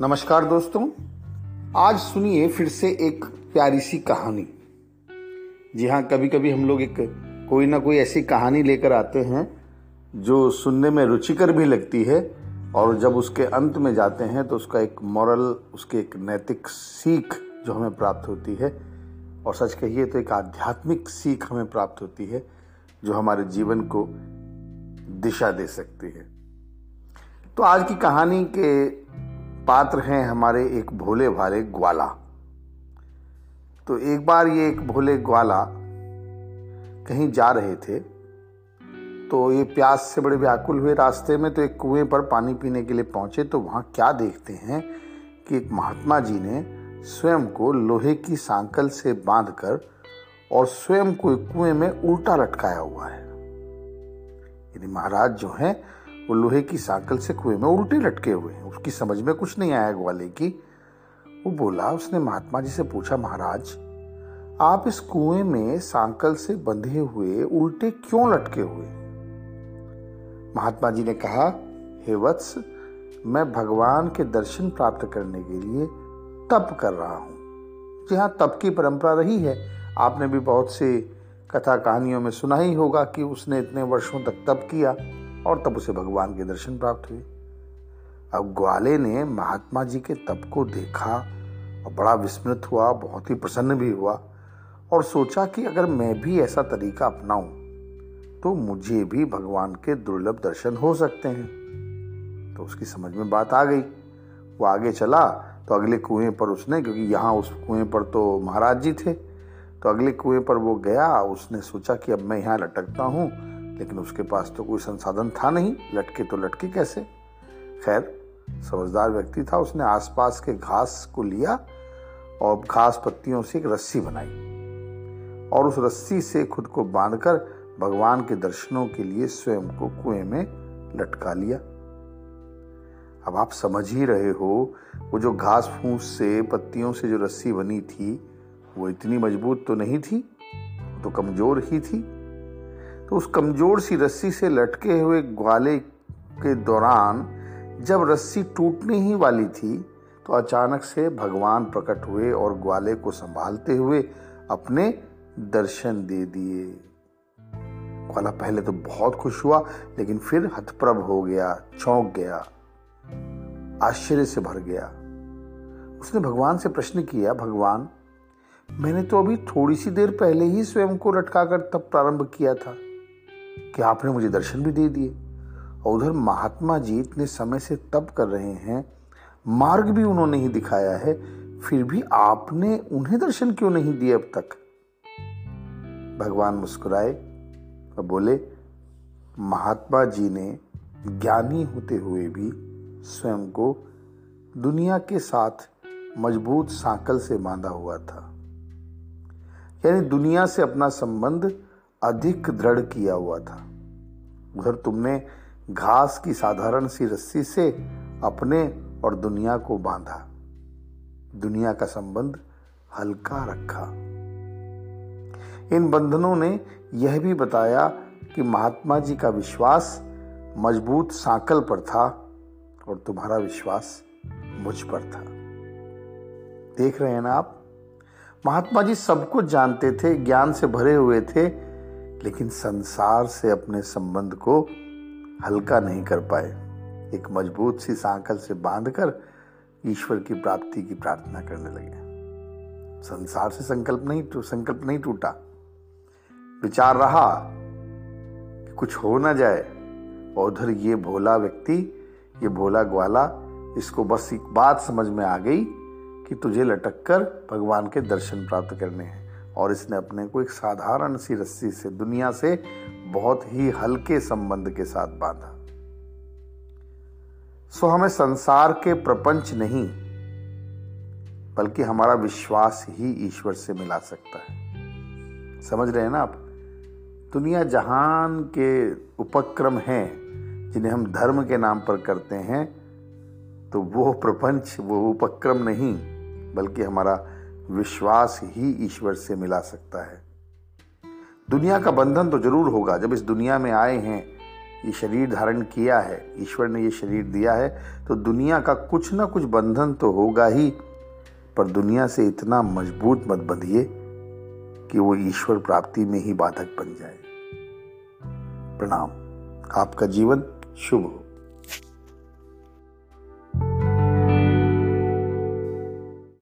नमस्कार दोस्तों, आज सुनिए फिर से एक प्यारी सी कहानी। जी हाँ कभी कभी हम लोग एक कोई ना कोई ऐसी कहानी लेकर आते हैं, जो सुनने में रुचिकर भी लगती है, और जब उसके अंत में जाते हैं तो उसका एक मॉरल उसकी एक नैतिक सीख जो हमें प्राप्त होती है, और सच कहिए तो एक आध्यात्मिक सीख हमें प्राप्त होती है, जो हमारे जीवन को दिशा दे सकती है। तो आज की कहानी के पात्र हैं हमारे एक भोले भाले ग्वाला। तो एक बार ये एक भोले ग्वाला कहीं जा रहे थे तो ये प्यास से बड़े व्याकुल हुए रास्ते में तो एक कुएँ पर पानी पीने के लिए पहुँचे तो वहाँ क्या देखते हैं कि एक महात्मा जी ने स्वयं को लोहे की सांकल से बांधकर और स्वयं को कुएँ में उल्टा लटकाया हुआ है। यदि महाराज जो हैं वो लोहे की सांकल से कुएँ में उल्टे लटके हुए उसकी समझ में कुछ नहीं आया ग्वाले की। वो बोला, उसने महात्मा जी से पूछा, महाराज, आप इस कुएँ में सांकल से बंधे हुए उल्टे क्यों लटके हुए? महात्मा जी ने कहा, हे वत्स, मैं भगवान के दर्शन प्राप्त करने के लिए तप कर रहा हूँ। जी हाँ तप की परंपरा रही है। आपने भी बहुत से कथा कहानियों में सुना ही होगा कि उसने इतने वर्षों तक तप किया। और तब उसे भगवान के दर्शन प्राप्त हुए। अब ग्वाले ने महात्मा जी के तप को देखा और बड़ा विस्मृत हुआ, बहुत ही प्रसन्न भी हुआ और सोचा कि अगर मैं भी ऐसा तरीका अपनाऊं तो मुझे भी भगवान के दुर्लभ दर्शन हो सकते हैं। तो उसकी समझ में बात आ गई। वो आगे चला तो अगले कुएँ पर उसने, क्योंकि यहाँ उस कुएँ पर तो महाराज जी थे तो अगले कुएँ पर वो गया। उसने सोचा कि अब मैं यहाँ लटकता हूँ लेकिन उसके पास तो कोई संसाधन था नहीं, लटके तो लटके कैसे? खैर, समझदार व्यक्ति था, उसने आसपास के घास को लिया और घास पत्तियों से एक रस्सी बनाई और उस रस्सी से खुद को बांधकर भगवान के दर्शनों के लिए स्वयं को कुएँ में लटका लिया। अब आप समझ ही रहे हो, वो जो घास फूस से, पत्तियों से जो रस्सी बनी थी, वो इतनी मज़बूत तो नहीं थी तो कमज़ोर ही थी। तो उस कमज़ोर सी रस्सी से लटके हुए ग्वाले के दौरान जब रस्सी टूटने ही वाली थी तो अचानक से भगवान प्रकट हुए और ग्वाले को संभालते हुए अपने दर्शन दे दिए। ग्वाला पहले तो बहुत खुश हुआ, लेकिन फिर हथप्रभ हो गया, चौंक गया, आश्चर्य से भर गया। उसने भगवान से प्रश्न किया, भगवान, मैंने तो अभी थोड़ी सी देर पहले ही स्वयं को लटकाकर तब प्रारंभ किया था। कि आपने मुझे दर्शन भी दे दिए। और उधर महात्मा जी इतने समय से तप कर रहे हैं, मार्ग भी उन्होंने ही दिखाया है, फिर भी आपने उन्हें दर्शन क्यों नहीं दिए अब तक? भगवान मुस्कुराए और बोले, महात्मा जी ने ज्ञानी होते हुए भी स्वयं को दुनिया के साथ मज़बूत सांकल से बांधा हुआ था। यानी दुनिया से अपना संबंध अधिक दृढ़ किया हुआ था। उधर तुमने घास की साधारण सी रस्सी से अपने और दुनिया को बांधा। दुनिया का संबंध हल्का रखा। इन बंधनों ने यह भी बताया कि महात्मा जी का विश्वास मज़बूत सांकल पर था और तुम्हारा विश्वास मुझ पर था। देख रहे हैं ना आप? महात्मा जी सब कुछ जानते थे, ज्ञान से भरे हुए थे लेकिन संसार से अपने संबंध को हल्का नहीं कर पाए। एक मज़बूत सी सांकल से बांधकर ईश्वर की प्राप्ति की प्रार्थना करने लगे। संसार से संकल्प नहीं संकल्प नहीं टूटा। विचार रहा कि कुछ हो ना जाए। और उधर ये भोला व्यक्ति, ये भोला ग्वाला, इसको बस एक बात समझ में आ गई कि तुझे लटक कर भगवान के दर्शन प्राप्त करने हैं। और इसने अपने को एक साधारण सी रस्सी से दुनिया से बहुत ही हल्के संबंध के साथ बांधा। सो हमें संसार के प्रपंच नहीं, बल्कि हमारा विश्वास ही ईश्वर से मिला सकता है। समझ रहे हैं ना आप? दुनिया जहान के उपक्रम हैं, जिन्हें हम धर्म के नाम पर करते हैं तो वो प्रपंच, वो उपक्रम नहीं, बल्कि हमारा विश्वास ही ईश्वर से मिला सकता है। दुनिया का बंधन तो ज़रूर होगा। जब इस दुनिया में आए हैं, ये शरीर धारण किया है, ईश्वर ने ये शरीर दिया है तो दुनिया का कुछ ना कुछ बंधन तो होगा ही। पर दुनिया से इतना मज़बूत मत बंधिए कि वो ईश्वर प्राप्ति में ही बाधक बन जाए। प्रणाम। आपका जीवन शुभ हो।